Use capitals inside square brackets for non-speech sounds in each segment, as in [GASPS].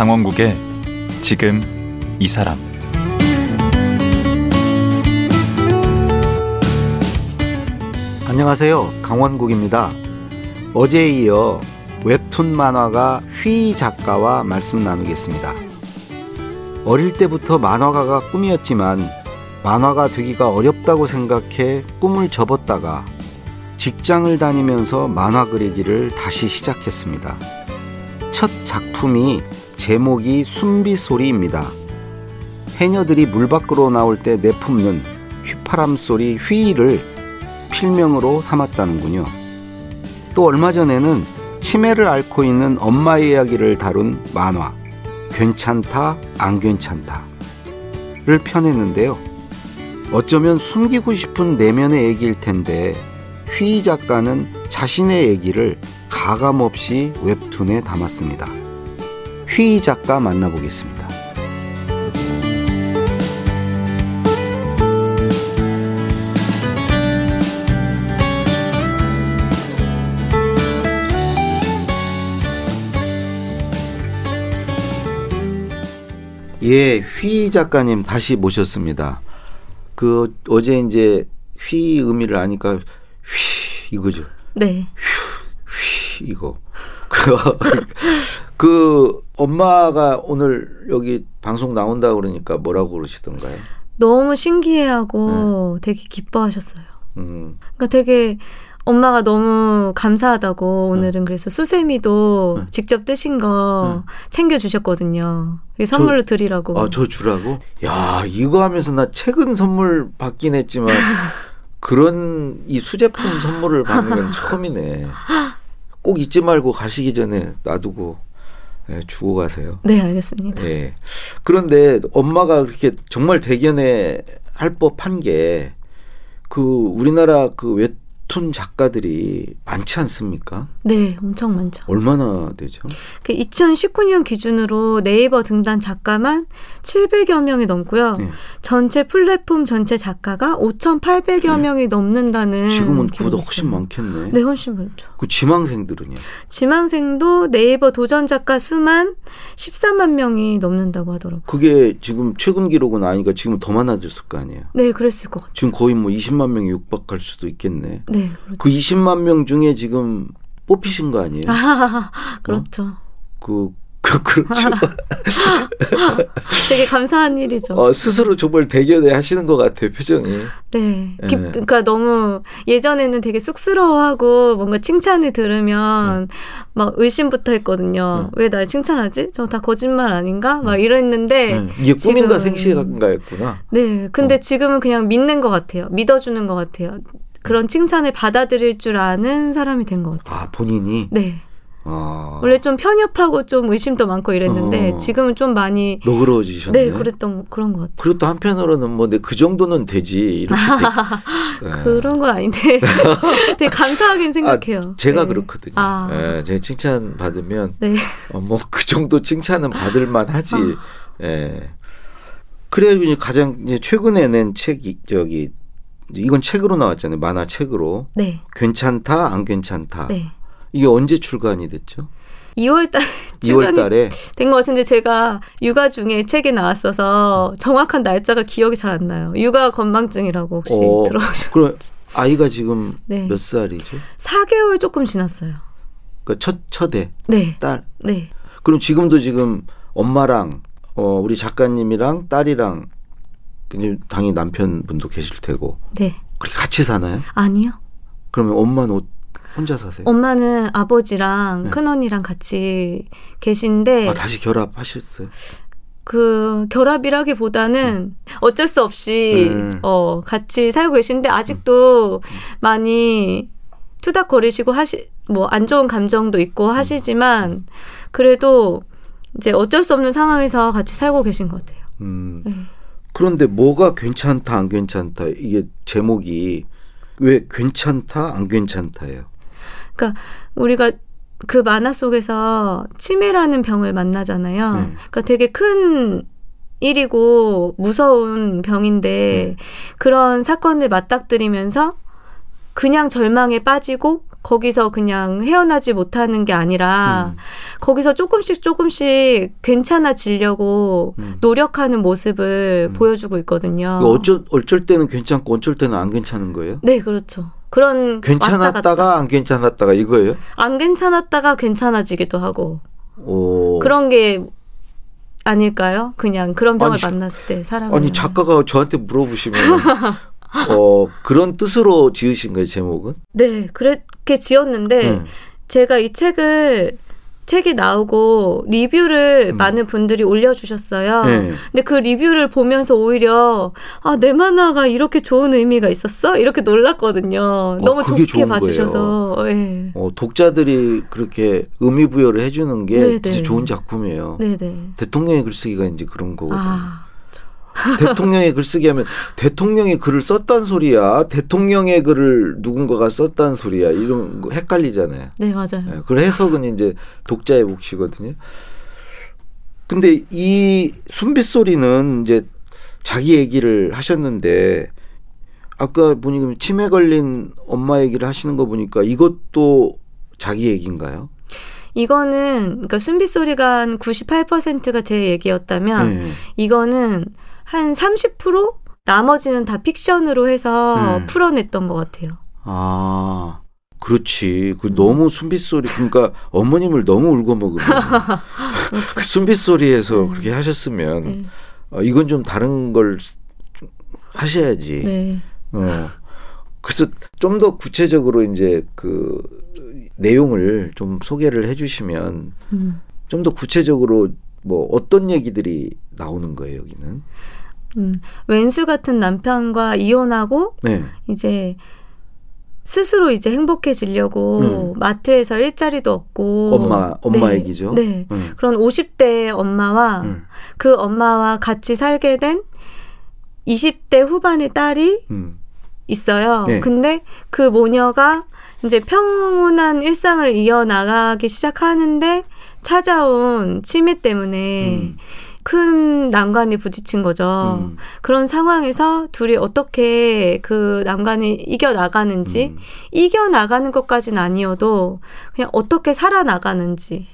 강원국의 지금 이 사람 안녕하세요. 강원국입니다. 어제에 이어 웹툰 만화가 휘 작가와 말씀 나누겠습니다. 어릴 때부터 만화가가 꿈이었지만 만화가 되기가 어렵다고 생각해 꿈을 접었다가 직장을 다니면서 만화 그리기를 다시 시작했습니다. 첫 작품이 제목이 숨비소리입니다. 해녀들이 물 밖으로 나올 때 내뿜는 휘파람 소리 휘를 필명으로 삼았다는군요. 또 얼마 전에는 치매를 앓고 있는 엄마의 이야기를 다룬 만화 괜찮다 안 괜찮다를 펴냈는데요. 어쩌면 숨기고 싶은 내면의 얘기일 텐데 휘 작가는 자신의 얘기를 가감없이 웹툰에 담았습니다. 휘 작가 만나보겠습니다. 예, 휘 작가님 다시 모셨습니다. 그 어제 이제 휘 의미를 아니까 휘 이거죠. 네. 휘 이거. [LAUGHS] 그 엄마가 오늘 여기 방송 나온다 그러니까 뭐라고 그러시던가요? 너무 신기해하고 되게 기뻐하셨어요. 음. 그러니까 되게 엄마가 너무 감사하다고 오늘은 그래서 수세미도 네. 직접 뜨신 거 챙겨 주셨거든요. 선물로 드리라고. 아, 저 주라고? 야, 이거 하면서 나 최근 선물 받긴 했지만 [LAUGHS] 그런 이 수제품 선물을 받는 건 처음이네. [LAUGHS] 꼭 잊지 말고 가시기 전에 놔두고 예, 주고 가세요. 네, 알겠습니다. 예. 그런데 엄마가 그렇게 정말 대견해 할 법한 게 그 우리나라 그 웹툰 작가들이 많지 않습니까? 네, 엄청 많죠. 얼마나 되죠? 그 2019년 기준으로 네이버 등단 작가만 700여 명이 넘고요. 네. 전체 플랫폼 전체 작가가 5,800여 명이 넘는다는 네. 지금은 그보다 훨씬 있어요. 많겠네. 네, 훨씬 많죠. 그 지망생들은요? 지망생도 네이버 도전 작가 수만 13만 명이 넘는다고 하더라고요. 그게 지금 최근 기록은 아니니까 지금 더 많아졌을 거 아니에요. 네, 그랬을 것 같아요. 지금 거의 뭐 20만 명이 육박할 수도 있겠네. 네, 그렇죠. 그 20만 명 중에 지금 뽑히신 거 아니에요? 아, [LAUGHS] 그렇죠. 그, 그, 그렇죠. [LAUGHS] 되게 감사한 일이죠. 어, 스스로 정말 대견해 하시는 것 같아요, 표정이. 네. 기, 네. 그러니까 너무 예전에는 되게 쑥스러워하고 뭔가 칭찬을 들으면 막 의심부터 했거든요. 네. 왜날 칭찬하지? 저 다 거짓말 아닌가? 막 이랬는데 네. 이게 꿈인가 생시인가였구나. 네. 근데 어. 지금은 그냥 믿는 것 같아요. 믿어주는 것 같아요. 그런 칭찬을 받아들일 줄 아는 사람이 된 것 같아요. 아, 본인이? 네. 아. 원래 좀 편협하고 좀 의심도 많고 이랬는데 어. 지금은 좀 많이 너그러워지셨네. 네, 그랬던 그런 것 같아요. 그리고 또 한편으로는 뭐, 내그 정도는 되지. 이렇게. 되- [LAUGHS] 네. 그런 건 아닌데 [LAUGHS] 되게 감사하긴 생각해요. 제가 네. 그렇거든요. 아. 예, 제가 칭찬 받으면 네. 어, 뭐그 정도 칭찬은 받을 만하지. 아. 예. 이제 가장 이제 최근에 낸 책이 저기 이건 책으로 나왔잖아요. 만화 책으로. 네. 괜찮다 안 괜찮다. 네. 이게 언제 출간이 됐죠? 2월 달에 2월 출간이 달에. 된 것 같은데 제가 육아 중에 책이 나왔어서 정확한 날짜가 기억이 잘 안 나요. 육아 건망증이라고 혹시 어, 들어보셨? 그럼 아이가 지금 네. 몇 살이죠? 4개월 조금 지났어요. 그러니까 첫 첫애 네. 딸. 네. 그럼 지금도 지금 엄마랑 어 우리 작가님이랑 딸이랑 당연히 남편분도 계실 테고 네. 그렇게 같이 사나요? 아니요. 그러면 엄마는 어- 혼자 사세요? 엄마는 아버지랑 네. 큰언니랑 같이 계신데 아 다시 결합하셨어요? 그 결합이라기보다는 어쩔 수 없이 음. 어 같이 살고 계신데 아직도 많이 투닥거리시고 하시 뭐 안 좋은 감정도 있고 하시지만 그래도 이제 어쩔 수 없는 상황에서 같이 살고 계신 것 같아요. 음. 네. 그런데 뭐가 괜찮다 안 괜찮다 이게 제목이 왜 괜찮다 안 괜찮다예요? 그러니까 우리가 그 만화 속에서 치매라는 병을 만나잖아요. 네. 그러니까 되게 큰 일이고 무서운 병인데 네. 그런 사건을 맞닥뜨리면서 그냥 절망에 빠지고 거기서 그냥 헤어나지 못하는 게 아니라 음. 거기서 조금씩 조금씩 괜찮아지려고 음. 노력하는 모습을 음. 보여주고 있거든요. 어쩔 어쩔 때는 괜찮고 어쩔 때는 안 괜찮은 거예요? 네, 그렇죠. 그런. 괜찮았다가 안 괜찮았다가 이거예요? 안 괜찮았다가 괜찮아지기도 하고 오. 그런 게 아닐까요? 그냥 그런 병을 아니, 만났을 때 사람 아니 작가가 저한테 물어보시면 [LAUGHS] 어 그런 뜻으로 지으신 거예요 제목은? 네 그렇게 지었는데 음. 제가 이 책을 책이 나오고 리뷰를 음. 많은 분들이 올려주셨어요. 네. 근데 그 리뷰를 보면서 오히려 아 내 만화가 이렇게 좋은 의미가 있었어 이렇게 놀랐거든요. 너무 어, 그게 좋게 봐주셔서 예. 어, 독자들이 그렇게 의미 부여를 해주는 게 네네. 진짜 좋은 작품이에요. 네네. 대통령의 글쓰기가 이제 그런 거거든요. 아 대통령의 글쓰기 하면 대통령이 글을 썼단 소리야. 대통령의 글을 누군가가 썼단 소리야. 이런 거 헷갈리잖아요. 네 맞아요. 예, 그 해석은 이제 독자의 몫이거든요. 근데 이 순빛 소리는 이제 자기 얘기를 하셨는데 아까 보니까 치매 걸린 엄마 얘기를 하시는 거 보니까 이것도 자기 얘기인가요? 이거는 그러니까 순비 소리가 한 98%가 제 얘기였다면 네. 이거는 한 30% 나머지는 다 픽션으로 해서 음. 풀어냈던 것 같아요. 아, 그렇지. 그 너무 순빛 소리 그러니까 어머님을 너무 울고 먹으면 [LAUGHS] 그 순빛 소리에서 네. 그렇게 하셨으면 네. 어, 이건 좀 다른 걸 하셔야지. 네. 어. 그래서 좀 더 구체적으로 이제 그 내용을 좀 소개를 해주시면 음. 좀더 구체적으로 뭐 어떤 얘기들이 나오는 거예요 여기는? 음. 왼수 같은 남편과 이혼하고 네. 이제 스스로 이제 행복해지려고 마트에서 일자리도 음. 엄마 엄마 네. 얘기죠. 네. 응. 그런 50대 엄마와 응. 그 엄마와 같이 살게 된 20대 후반의 딸이 응. 있어요. 네. 근데 그 모녀가 이제 평온한 일상을 이어나가기 시작하는데 찾아온 치매 때문에 음. 큰 난관에 부딪힌 거죠. 음. 그런 상황에서 둘이 어떻게 그 난관을 이겨나가는지, 음. 이겨나가는 것까지는 아니어도 그냥 어떻게 살아나가는지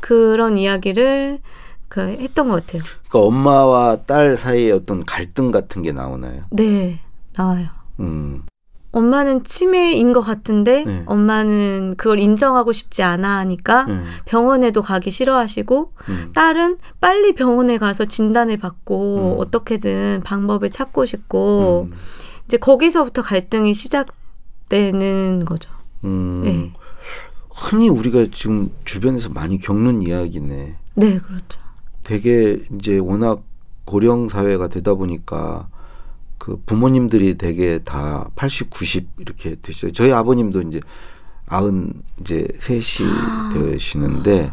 그런 이야기를 그 했던 것 같아요. 그러니까 엄마와 딸 사이에 어떤 갈등 같은 게 나오나요? 네, 나와요. 음. 엄마는 치매인 것 같은데 네. 엄마는 그걸 인정하고 싶지 않아 하니까 음. 병원에도 가기 싫어하시고 음. 딸은 빨리 병원에 가서 진단을 받고 음. 어떻게든 방법을 찾고 싶고 음. 이제 거기서부터 갈등이 시작되는 거죠. 음. 네. 흔히 우리가 지금 주변에서 많이 겪는 이야기네. 네, 그렇죠. 되게 이제 워낙 고령 사회가 되다 보니까 그 부모님들이 되게 다 80, 90 이렇게 되셔요. 저희 아버님도 이제 아흔 이제 셋이 [GASPS] 되시는데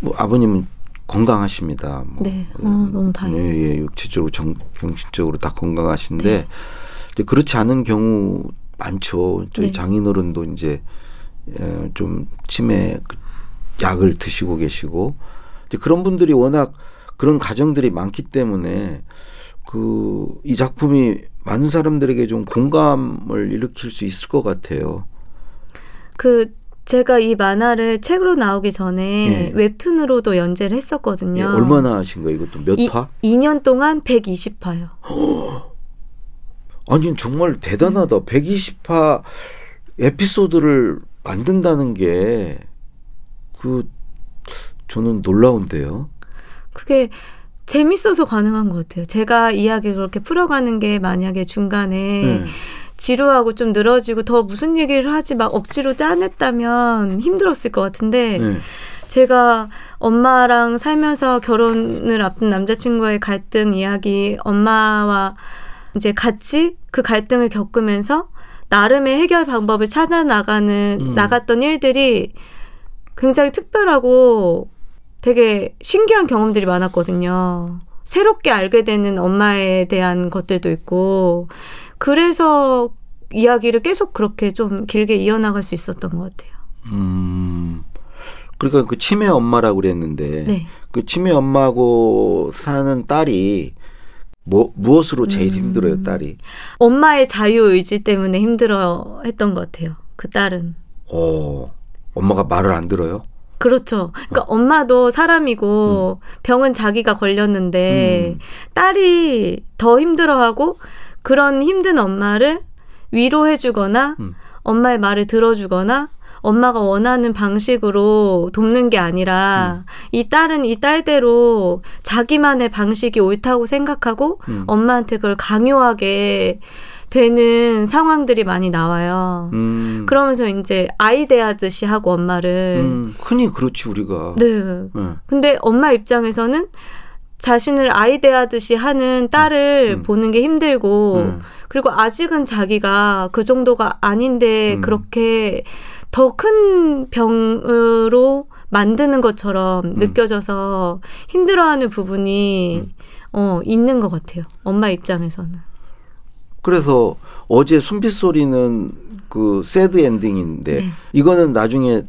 뭐 아버님은 건강하십니다. 뭐 네, 어, 너무 다행이에요. 예, 예, 육체적으로 정, 정신적으로 다 건강하신데 네. 이제 그렇지 않은 경우 많죠. 저희 네. 장인어른도 이제 에, 좀 치매 그 약을 드시고 계시고 이제 그런 분들이 워낙 그런 가정들이 많기 때문에 그 이 작품이 많은 사람들에게 좀 공감을 일으킬 수 있을 것 같아요. 그 제가 이 만화를 책으로 나오기 전에 네. 웹툰으로도 연재를 했었거든요. 예, 얼마나 하신 거예요? 이것도 몇 이, 화? 2년 동안 120화요. [GASPS] 아니 정말 대단하다. 120화 에피소드를 만든다는 게 그 저는 놀라운데요. 그게 재밌어서 가능한 것 같아요. 제가 이야기를 그렇게 풀어가는 게 만약에 중간에 네. 지루하고 좀 늘어지고 더 무슨 얘기를 하지 막 억지로 짜냈다면 힘들었을 것 같은데 네. 제가 엄마랑 살면서 결혼을 앞둔 남자친구의 갈등 이야기, 엄마와 이제 같이 그 갈등을 겪으면서 나름의 해결 방법을 찾아 나가는 음. 나갔던 일들이 굉장히 특별하고 되게 신기한 경험들이 많았거든요. 새롭게 알게 되는 엄마에 대한 것들도 있고 그래서 이야기를 계속 그렇게 좀 길게 이어나갈 수 있었던 것 같아요. 음. 그러니까 그 치매 엄마라고 그랬는데 네. 그 치매 엄마하고 사는 딸이 뭐 무엇으로 제일 음. 힘들어요, 딸이? 엄마의 자유 의지 때문에 힘들어 했던 것 같아요. 그 딸은. 어, 엄마가 말을 안 들어요? 그렇죠. 그러니까 어. 엄마도 사람이고 병은 자기가 걸렸는데 음. 딸이 더 힘들어하고 그런 힘든 엄마를 위로해주거나 음. 엄마의 말을 들어주거나 엄마가 원하는 방식으로 돕는 게 아니라 이 딸은 이 딸대로 자기만의 방식이 옳다고 생각하고 음. 엄마한테 그걸 강요하게 되는 상황들이 많이 나와요. 음. 그러면서 이제 아이 대하듯이 하고 엄마를 음, 흔히 그렇지 우리가. 네. 네. 근데 엄마 입장에서는 자신을 아이 대하듯이 하는 딸을 음. 보는 게 힘들고 음. 그리고 아직은 자기가 그 정도가 아닌데 음. 그렇게 더 큰 병으로 만드는 것처럼 음. 느껴져서 힘들어하는 부분이 음. 어 있는 것 같아요. 엄마 입장에서는. 그래서 어제 숨빛 소리는 그 새드 엔딩인데 네. 이거는 나중에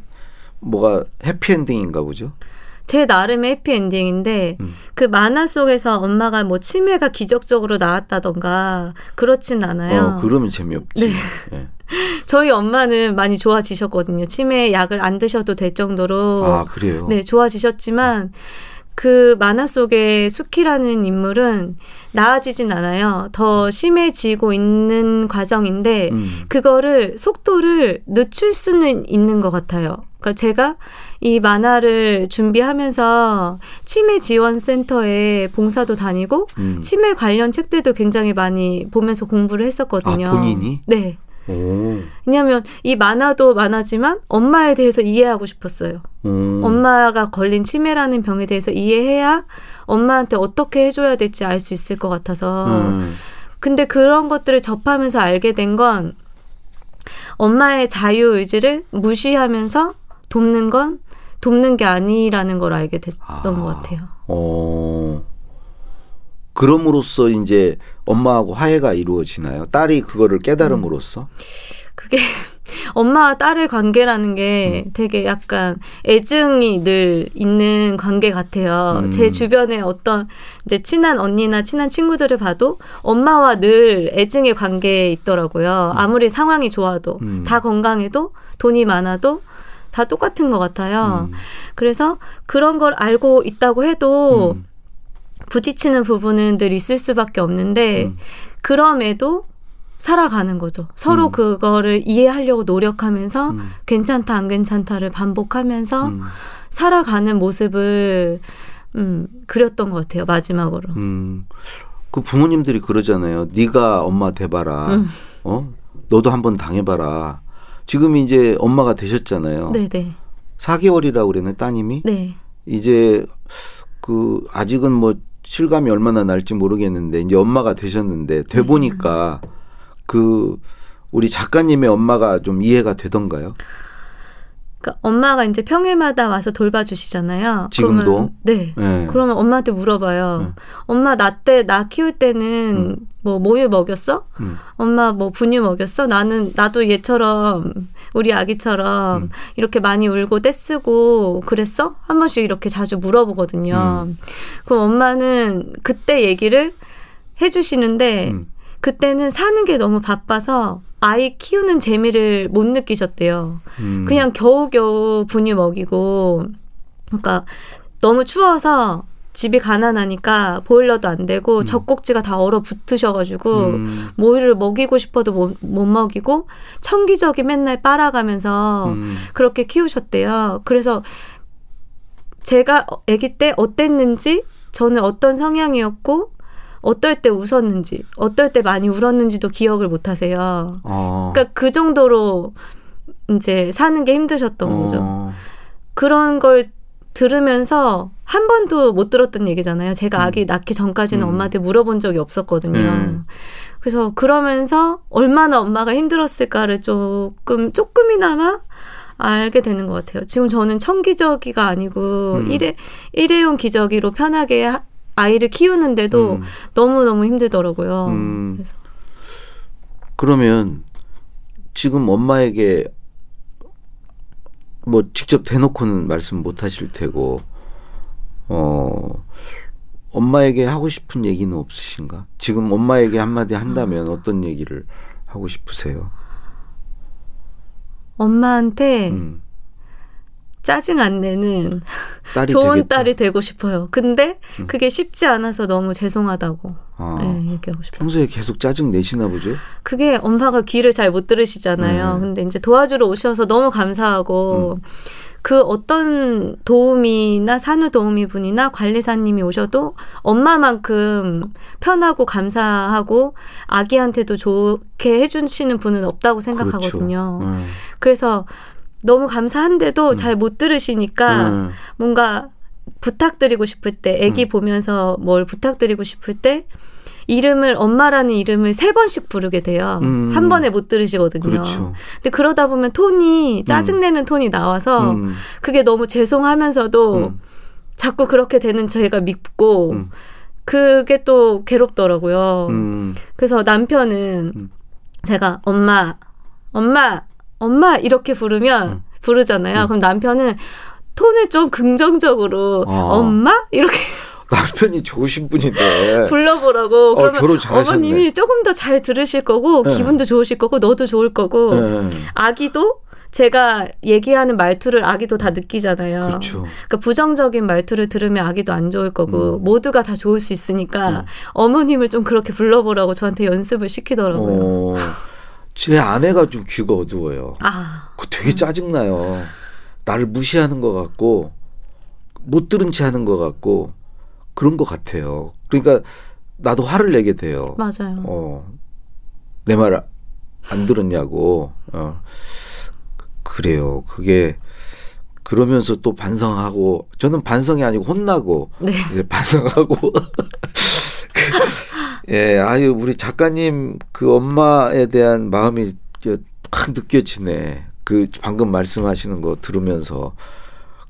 뭐가 해피 엔딩인가 보죠. 제 나름의 해피엔딩인데 음. 그 만화 속에서 엄마가 뭐 치매가 기적적으로 나았다던가 그렇진 않아요. 어, 그러면 재미없지. 네. 예. [LAUGHS] 저희 엄마는 많이 좋아지셨거든요. 치매 약을 안 드셔도 될 정도로 아 그래요. 네 좋아지셨지만 그 만화 속의 수키라는 인물은 나아지진 않아요. 더 심해지고 있는 과정인데 음. 그거를 속도를 늦출 수는 있는 것 같아요. 그러니까 제가 이 만화를 준비하면서 치매 지원 센터에 봉사도 다니고 음. 치매 관련 책들도 굉장히 많이 보면서 공부를 했었거든요. 아, 본인이? 네. 오. 왜냐하면 이 만화도 만화지만 엄마에 대해서 이해하고 싶었어요. 음. 엄마가 걸린 치매라는 병에 대해서 이해해야 엄마한테 어떻게 해줘야 될지 알 수 있을 것 같아서. 음. 근데 그런 것들을 접하면서 알게 된 건 엄마의 자유 의지를 무시하면서 돕는 건 돕는 게 아니라는 걸 알게 됐던 아. 것 같아요. 어. 그럼으로써 이제 엄마하고 화해가 이루어지나요? 딸이 그거를 깨달음으로써? 그게 [LAUGHS] 엄마와 딸의 관계라는 게 음. 되게 약간 애증이 늘 있는 관계 같아요. 음. 제 주변에 어떤 이제 친한 언니나 친한 친구들을 봐도 엄마와 늘 애증의 관계에 있더라고요. 아무리 상황이 좋아도 음. 다 건강해도 돈이 많아도 다 똑같은 것 같아요. 음. 그래서 그런 걸 알고 있다고 해도 음. 부딪히는 부분은 늘 있을 수밖에 없는데 음. 그럼에도 살아가는 거죠. 서로 음. 그거를 이해하려고 노력하면서 음. 괜찮다 안 괜찮다를 반복하면서 음. 살아가는 모습을 음, 그렸던 것 같아요. 마지막으로. 음. 그 부모님들이 그러잖아요. 네가 엄마 돼봐라. 음. 어? 너도 한번 당해봐라. 지금 이제 엄마가 되셨잖아요. 네네. 4개월이라고 그랬네 따님이. 네. 이제 그 아직은 뭐 실감이 얼마나 날지 모르겠는데 이제 엄마가 되셨는데 돼 네. 보니까 그 우리 작가님의 엄마가 좀 이해가 되던가요? 그러니까 엄마가 이제 평일마다 와서 돌봐주시잖아요. 지금도? 그러면, 네. 네. 그러면 엄마한테 물어봐요. 네. 엄마 나 때 나 키울 때는 음. 뭐 모유 먹였어? 음. 엄마 뭐 분유 먹였어? 나는 나도 얘처럼 우리 아기처럼 음. 이렇게 많이 울고 떼쓰고 그랬어? 한 번씩 이렇게 자주 물어보거든요. 음. 그럼 엄마는 그때 얘기를 해주시는데 음. 그때는 사는 게 너무 바빠서 아이 키우는 재미를 못 느끼셨대요. 음. 그냥 겨우겨우 분유 먹이고 그러니까 너무 추워서 집이 가난하니까 보일러도 안 되고 음. 젖꼭지가 다 얼어붙으셔가지고 음. 모유를 먹이고 싶어도 못, 못 먹이고 청기저기 맨날 빨아가면서 음. 그렇게 키우셨대요. 그래서 제가 어- 아기 때 어땠는지 저는 어떤 성향이었고 어떨 때 웃었는지 어떨 때 많이 울었는지도 기억을 못 하세요. 어. 그러니까 그 정도로 이제 사는 게 힘드셨던 거죠. 어. 그런 걸 들으면서 한 번도 못 들었던 얘기잖아요. 제가 아기 낳기 전까지는 음. 엄마한테 물어본 적이 없었거든요. 음. 그래서 그러면서 얼마나 엄마가 힘들었을까를 조금 조금이나마 알게 되는 것 같아요. 지금 저는 청기저귀가 아니고 음. 일회 일회용 기저귀로 편하게 하- 아이를 키우는데도 음. 너무 너무 힘들더라고요. 음. 그래서 그러면 지금 엄마에게 뭐 직접 대놓고는 말씀 못 하실 테고 어 엄마에게 하고 싶은 얘기는 없으신가? 지금 엄마에게 한마디 한다면 어떤 얘기를 하고 싶으세요? 엄마한테 음. 짜증 안 내는 딸이 좋은 되겠다. 딸이 되고 싶어요. 근데 음. 그게 쉽지 않아서 너무 죄송하다고 아, 네, 얘기하고 싶어요. 평소에 계속 짜증 내시나 보죠. 그게 엄마가 귀를 잘 못 들으시잖아요. 네. 근데 이제 도와주러 오셔서 너무 감사하고 음. 그 어떤 도우미나 산후 도우미 분이나 관리사님이 오셔도 엄마만큼 편하고 감사하고 아기한테도 좋게 해주시는 분은 없다고 생각하거든요. 그렇죠. 음. 그래서 너무 감사한데도 음. 잘못 들으시니까 음. 뭔가 부탁드리고 싶을 때, 아기 음. 보면서 뭘 부탁드리고 싶을 때, 이름을, 엄마라는 이름을 세 번씩 부르게 돼요. 음. 한 번에 못 들으시거든요. 그렇죠. 근데 그러다 보면 톤이, 짜증내는 톤이 나와서, 음. 그게 너무 죄송하면서도 음. 자꾸 그렇게 되는 제가 믿고, 음. 그게 또 괴롭더라고요. 음. 그래서 남편은 음. 제가 엄마, 엄마, 엄마 이렇게 부르면 음. 부르잖아요. 음. 그럼 남편은 톤을 좀 긍정적으로 아. 엄마 이렇게 [LAUGHS] 남편이 좋으신 분인데. 불러보라고 어, 그러면. 어머님이 조금 더 잘 들으실 거고 네. 기분도 좋으실 거고 너도 좋을 거고 네. 아기도 제가 얘기하는 말투를 아기도 다 느끼잖아요. 그렇죠. 그러니까 부정적인 말투를 들으면 아기도 안 좋을 거고 음. 모두가 다 좋을 수 있으니까 음. 어머님을 좀 그렇게 불러보라고 저한테 연습을 시키더라고요. 어, [LAUGHS] 제 아내가 좀 귀가 어두워요. 아, 그 되게 짜증나요. 나를 무시하는 것 같고 못 들은 채 하는 것 같고 그런 것 같아요. 그러니까 나도 화를 내게 돼요. 맞아요. 어, 내 말 안 들었냐고. 어, 그래요. 그게 그러면서 또 반성하고 저는 반성이 아니고 혼나고 네. 이제 반성하고 [LAUGHS] 예 아유 우리 작가님 그 엄마에 대한 마음이 확 느껴지네 그 방금 말씀하시는 거 들으면서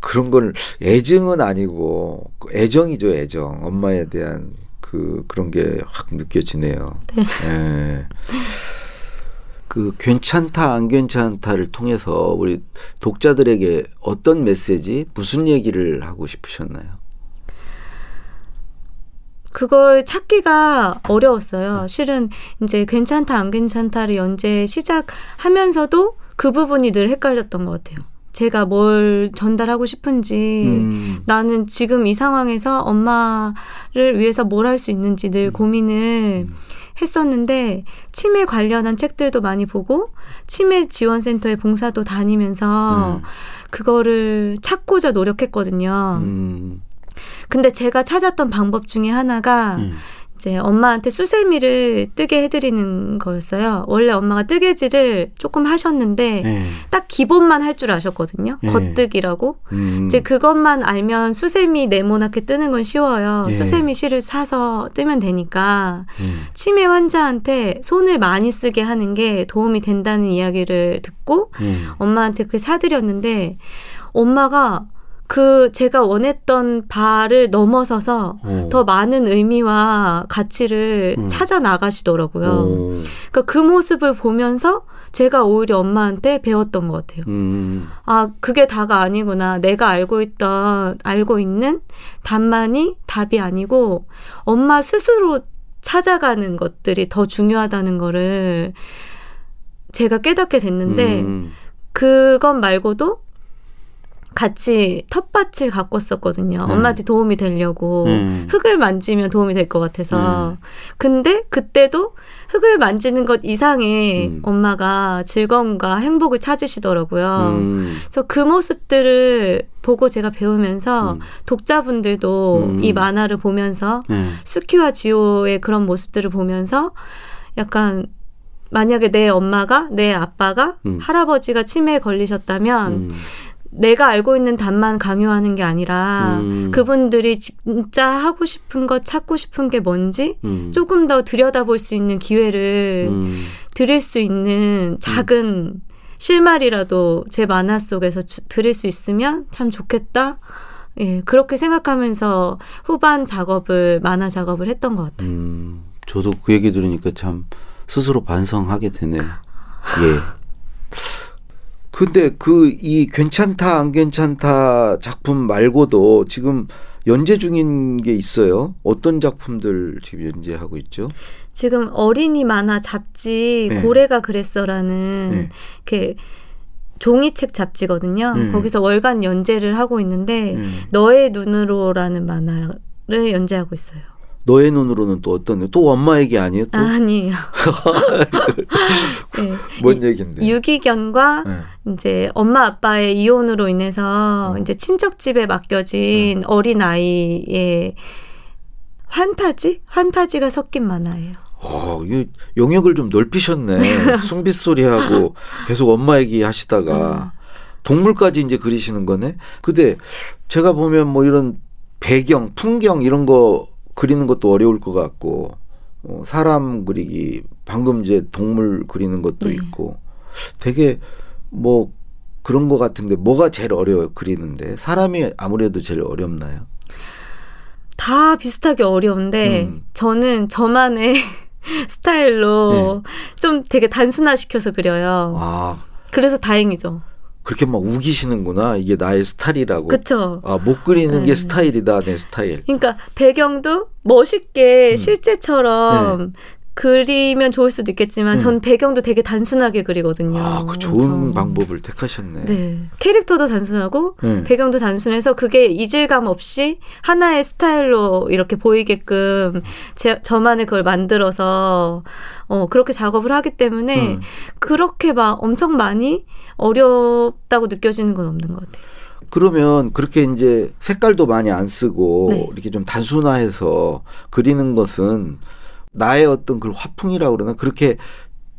그런 걸 애증은 아니고 그 애정이죠 애정 엄마에 대한 그 그런 게 확 느껴지네요 네. 예. 그 괜찮다 안 괜찮다를 통해서 우리 독자들에게 어떤 메시지 무슨 얘기를 하고 싶으셨나요? 그걸 찾기가 어려웠어요. 실은 이제 괜찮다 안 괜찮다를 연재 시작하면서도 그 부분이 늘 헷갈렸던 것 같아요. 제가 뭘 전달하고 싶은지 음. 나는 지금 이 상황에서 엄마를 위해서 뭘 할 수 있는지 늘 고민을 음. 했었는데 치매 관련한 책들도 많이 보고 치매 지원센터에 봉사도 다니면서 음. 그거를 찾고자 노력했거든요. 음. 근데 제가 찾았던 방법 중에 하나가 음. 이제 엄마한테 수세미를 뜨게 해드리는 거였어요. 원래 엄마가 뜨개질을 조금 하셨는데 네. 딱 기본만 할 줄 아셨거든요. 네. 겉뜨기라고. 음. 이제 그것만 알면 수세미 네모나게 뜨는 건 쉬워요. 예. 수세미 실을 사서 뜨면 되니까 음. 치매 환자한테 손을 많이 쓰게 하는 게 도움이 된다는 이야기를 듣고 음. 엄마한테 그렇게 사드렸는데 엄마가 그 제가 원했던 바를 넘어서서 오. 더 많은 의미와 가치를 음. 찾아 나가시더라고요. 오. 그러니까 그 모습을 보면서 제가 오히려 엄마한테 배웠던 것 같아요. 음. 아, 그게 다가 아니구나. 내가 알고 있던, 알고 있는 답만이 답이 아니고 엄마 스스로 찾아가는 것들이 더 중요하다는 거를 제가 깨닫게 됐는데 음. 그것 말고도 같이 텃밭을 가꿨었거든요. 음. 엄마한테 도움이 되려고 음. 흙을 만지면 도움이 될 것 같아서. 근데 그때도 흙을 만지는 것 이상의 음. 엄마가 즐거움과 행복을 찾으시더라고요. 음. 그래서 그 모습들을 보고 제가 배우면서 음. 독자분들도 음. 이 만화를 보면서 네. 수키와 지호의 그런 모습들을 보면서 약간 만약에 내 엄마가 내 아빠가 음. 할아버지가 치매에 걸리셨다면 음. 내가 알고 있는 답만 강요하는 게 아니라 음. 그분들이 진짜 하고 싶은 것 찾고 싶은 게 뭔지 음. 조금 더 들여다볼 수 있는 기회를 음. 드릴 수 있는 작은 실말이라도 제 만화 속에서 주- 드릴 수 있으면 참 좋겠다. 예, 그렇게 생각하면서 후반 작업을 만화 작업을 했던 것 같아요. 음. 저도 그 얘기 들으니까 참 스스로 반성하게 되네요. 예. [LAUGHS] 근데 그 이 괜찮다 안 괜찮다 작품 말고도 지금 연재 중인 게 있어요. 어떤 작품들 지금 연재하고 있죠? 지금 어린이 만화 잡지 네. 고래가 그랬어라는 네. 이렇게 종이책 잡지거든요. 음. 거기서 월간 연재를 하고 있는데 음. 너의 눈으로라는 만화를 연재하고 있어요. 너의 눈으로는 또 어떤 또 엄마 얘기 아니에요? 또 아, 아니에요. [LAUGHS] 네. 뭔 얘긴데? 유기견과 네. 이제 엄마 아빠의 이혼으로 인해서 음. 이제 친척 집에 맡겨진 어린 아이의 환타지? 환타지가 섞인 만화예요. 어, 이 영역을 좀 넓히셨네. [LAUGHS] 숭빗소리하고 계속 엄마 얘기 음. 하시다가 동물까지 이제 그리시는 거네. 근데 제가 보면 뭐 이런 배경, 풍경 이런 거 그리는 것도 어려울 것 같고 어, 사람 그리기 방금 이제 동물 그리는 것도 네. 있고 되게 뭐 그런 거 같은데 뭐가 제일 어려워요 그리는데 사람이 아무래도 제일 어렵나요? 다 비슷하게 어려운데 음. 저는 저만의 [LAUGHS] 스타일로 네. 좀 되게 단순화시켜서 그려요. 아 그래서 다행이죠. 그렇게 막 우기시는구나 이게 나의 스타일이라고. 그쵸? 아, 못 그리는 네. 게 스타일이다, 내 스타일. 그러니까 배경도 멋있게 음. 실제처럼 그리면 좋을 수도 있겠지만 음. 전 배경도 되게 단순하게 그리거든요. 아, 그 좋은 전. 방법을 택하셨네. 네. 캐릭터도 단순하고 네. 배경도 단순해서 그게 이질감 없이 하나의 스타일로 이렇게 보이게끔 제, 저만의 그걸 만들어서 어, 그렇게 작업을 하기 때문에 음. 그렇게 막 엄청 많이 어렵다고 느껴지는 건 없는 것 같아요. 그러면 그렇게 이제 색깔도 많이 안 쓰고 네. 이렇게 좀 단순화해서 그리는 것은 나의 어떤 그 화풍이라고 그러나 그렇게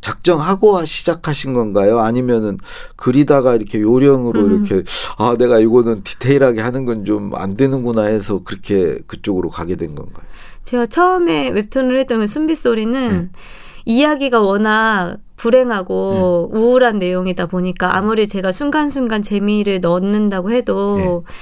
작정하고 시작하신 건가요? 아니면은 그리다가 이렇게 요령으로 음. 이렇게 아 내가 이거는 디테일하게 하는 건 좀 안 되는구나 해서 그렇게 그쪽으로 가게 된 건가요? 제가 처음에 웹툰을 했던 그 순빗소리는 네. 이야기가 워낙 불행하고 네. 우울한 내용이다 보니까 아무리 제가 순간순간 재미를 넣는다고 해도 네.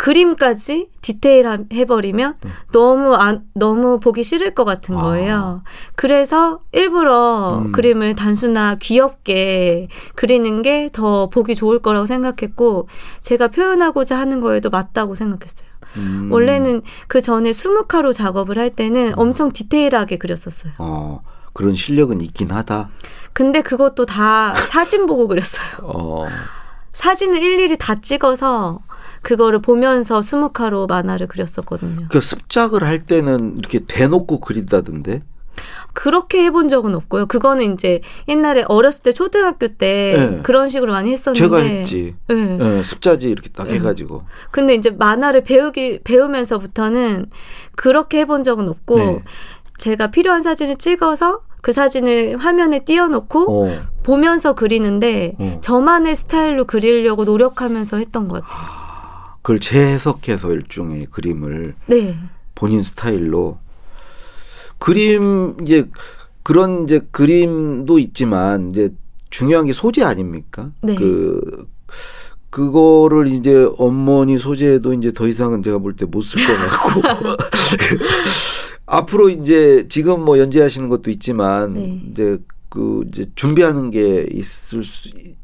그림까지 디테일 해버리면 네. 너무 안, 너무 보기 싫을 것 같은 아. 거예요. 그래서 일부러 음. 그림을 단순화 귀엽게 그리는 게 더 보기 좋을 거라고 생각했고 제가 표현하고자 하는 거에도 맞다고 생각했어요. 음. 원래는 그 전에 수묵화로 작업을 할 음. 때는 엄청 디테일하게 그렸었어요. 어 그런 실력은 있긴 하다. 근데 그것도 다 사진 보고 그렸어요. 어. 사진을 일일이 다 찍어서 그거를 보면서 수묵화로 만화를 그렸었거든요. 그 습작을 할 때는 이렇게 대놓고 그린다던데. 그렇게 해본 적은 없고요. 그거는 이제 옛날에 어렸을 때 초등학교 때 네. 그런 식으로 많이 했었는데. 제가 했지. 네. 예, 습자지 이렇게 딱 네. 해가지고. 근데 이제 만화를 배우기 배우면서부터는 그렇게 해본 적은 없고 네. 제가 필요한 사진을 찍어서 그 사진을 화면에 띄워놓고 어. 보면서 그리는데 어. 저만의 스타일로 그리려고 노력하면서 했던 것 같아요. 그걸 재해석해서 일종의 그림을 네. 본인 스타일로 그림 이제 그런 이제 그림도 있지만 이제 중요한 게 소재 아닙니까? 네. 그 그거를 이제 어머니 소재도 이제 더 이상은 제가 볼 때 못 쓸 것 같고 [LAUGHS] [LAUGHS] 앞으로 이제 지금 뭐 연재하시는 것도 있지만 네. 이제 그 이제 준비하는 게 있을 수 있-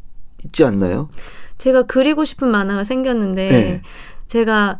있지 않나요? 제가 그리고 싶은 만화가 생겼는데 네. 제가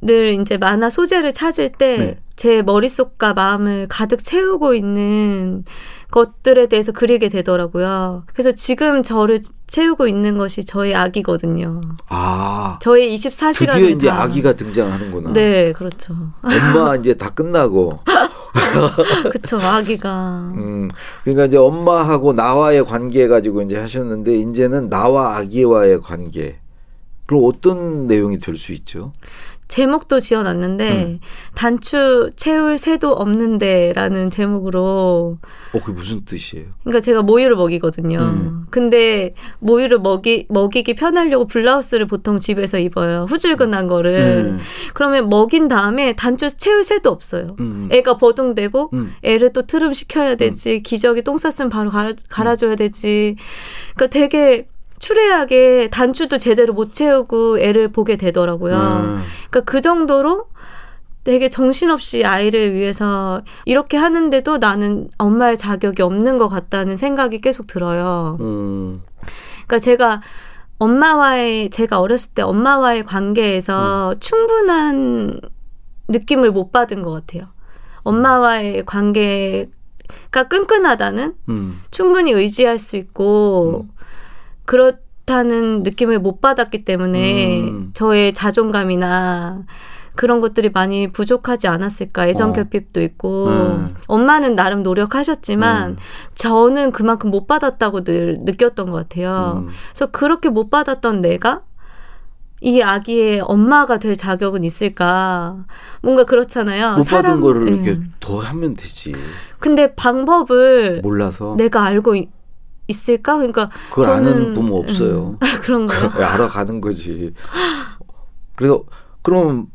늘 이제 만화 소재를 찾을 때 네. 제 머릿속과 마음을 가득 채우고 있는 것들에 대해서 그리게 되더라고요. 그래서 지금 저를 채우고 있는 것이 저의 아기거든요. 아 저의 24시간을 드디어 이제 아기가 등장하는구나. 네, 그렇죠. 엄마 이제 다 끝나고 [LAUGHS] [LAUGHS] 그쵸, 아기가. 음, 그러니까 이제 엄마하고 나와의 관계 가지고 이제 하셨는데 이제는 나와 아기와의 관계. 그럼 어떤 내용이 될 수 있죠? 제목도 지어놨는데 음. 단추 채울 새도 없는데라는 제목으로 어, 그게 무슨 뜻이에요? 그러니까 제가 모유를 먹이거든요. 음. 근데 모유를 먹이 먹이기 편하려고 블라우스를 보통 집에서 입어요. 후줄근한 거를. 음, 그러면 먹인 다음에 단추 채울 새도 없어요. 음, 애가 버둥대고 음, 애를 또 트름 시켜야 되지. 기저귀 똥 쌌으면 바로 갈아, 갈아줘야 되지. 그러니까 되게 추레하게 단추도 제대로 못 채우고 애를 보게 되더라고요. 음. 그러니까 그 정도로 되게 정신없이 아이를 위해서 이렇게 하는데도 나는 엄마의 자격이 없는 것 같다는 생각이 계속 들어요. 음, 그러니까 제가 엄마와의 제가 어렸을 때 엄마와의 관계에서 충분한 느낌을 못 받은 것 같아요. 엄마와의 관계가 끈끈하다는 음, 충분히 의지할 수 있고 음. 좋다는 느낌을 못 받았기 때문에 음. 저의 자존감이나 그런 것들이 많이 부족하지 않았을까 애정 어. 결핍도 있고 음. 엄마는 나름 노력하셨지만 음. 저는 그만큼 못 받았다고 늘 느꼈던 것 같아요. 음. 그래서 그렇게 못 받았던 내가 이 아기의 엄마가 될 자격은 있을까? 뭔가 그렇잖아요. 못 받은 거를 예. 이렇게 더 하면 되지. 근데 방법을 몰라서 내가 알고 있, 있을까? 그러니까 그걸 저는- 아는 부모 없어요. 음, 그런가요? [LAUGHS] 알아가는 거지. 그래서 그럼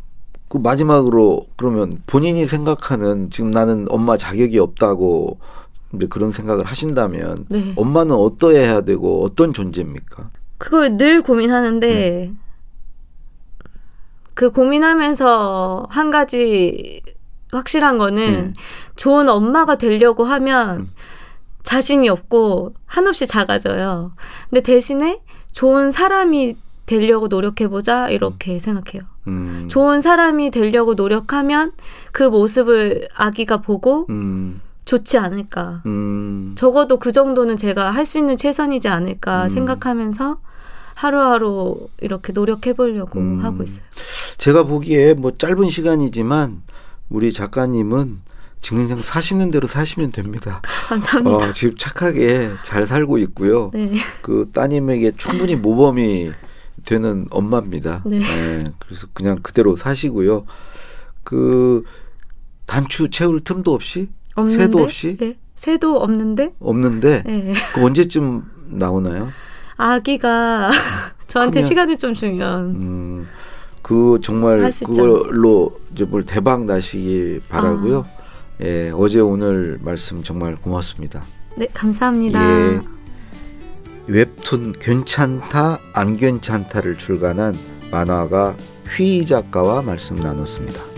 그 마지막으로 그러면 본인이 생각하는 지금 나는 엄마 자격이 없다고 이제 그런 생각을 하신다면 네. 엄마는 어떠해야 되고 어떤 존재입니까? 그걸 늘 고민하는데 네. 그 고민하면서 한 가지 확실한 거는 음. 좋은 엄마가 되려고 하면 음. 자신이 없고 한없이 작아져요. 근데 대신에 좋은 사람이 되려고 노력해보자 이렇게 생각해요. 음. 좋은 사람이 되려고 노력하면 그 모습을 아기가 보고 음. 좋지 않을까. 음. 적어도 그 정도는 제가 할 수 있는 최선이지 않을까 음. 생각하면서 하루하루 이렇게 노력해 보려고 음. 하고 있어요. 제가 보기에 뭐 짧은 시간이지만 우리 작가님은 지금 그냥 사시는 대로 사시면 됩니다. [LAUGHS] 감사합니다. 어, 지금 착하게 잘 살고 있고요. 네. 그 따님에게 충분히 모범이 되는 엄마입니다. 네. 예, 그래서 그냥 그대로 사시고요. 그 단추 채울 틈도 없이 없는데? 새도 없이 네. 새도 없는데? 없는데 네. 그 언제쯤 나오나요? 아기가 [LAUGHS] 저한테 크면- 시간이 좀 주면 음, 그 정말 할수 그걸로 이제 뭘 대박 나시기 바라고요. 아. 예, 어제 오늘 말씀 정말 고맙습니다. 네 감사합니다. 예. 웹툰 괜찮다 안 괜찮다를 출간한 만화가 휘 작가와 말씀 나눴습니다.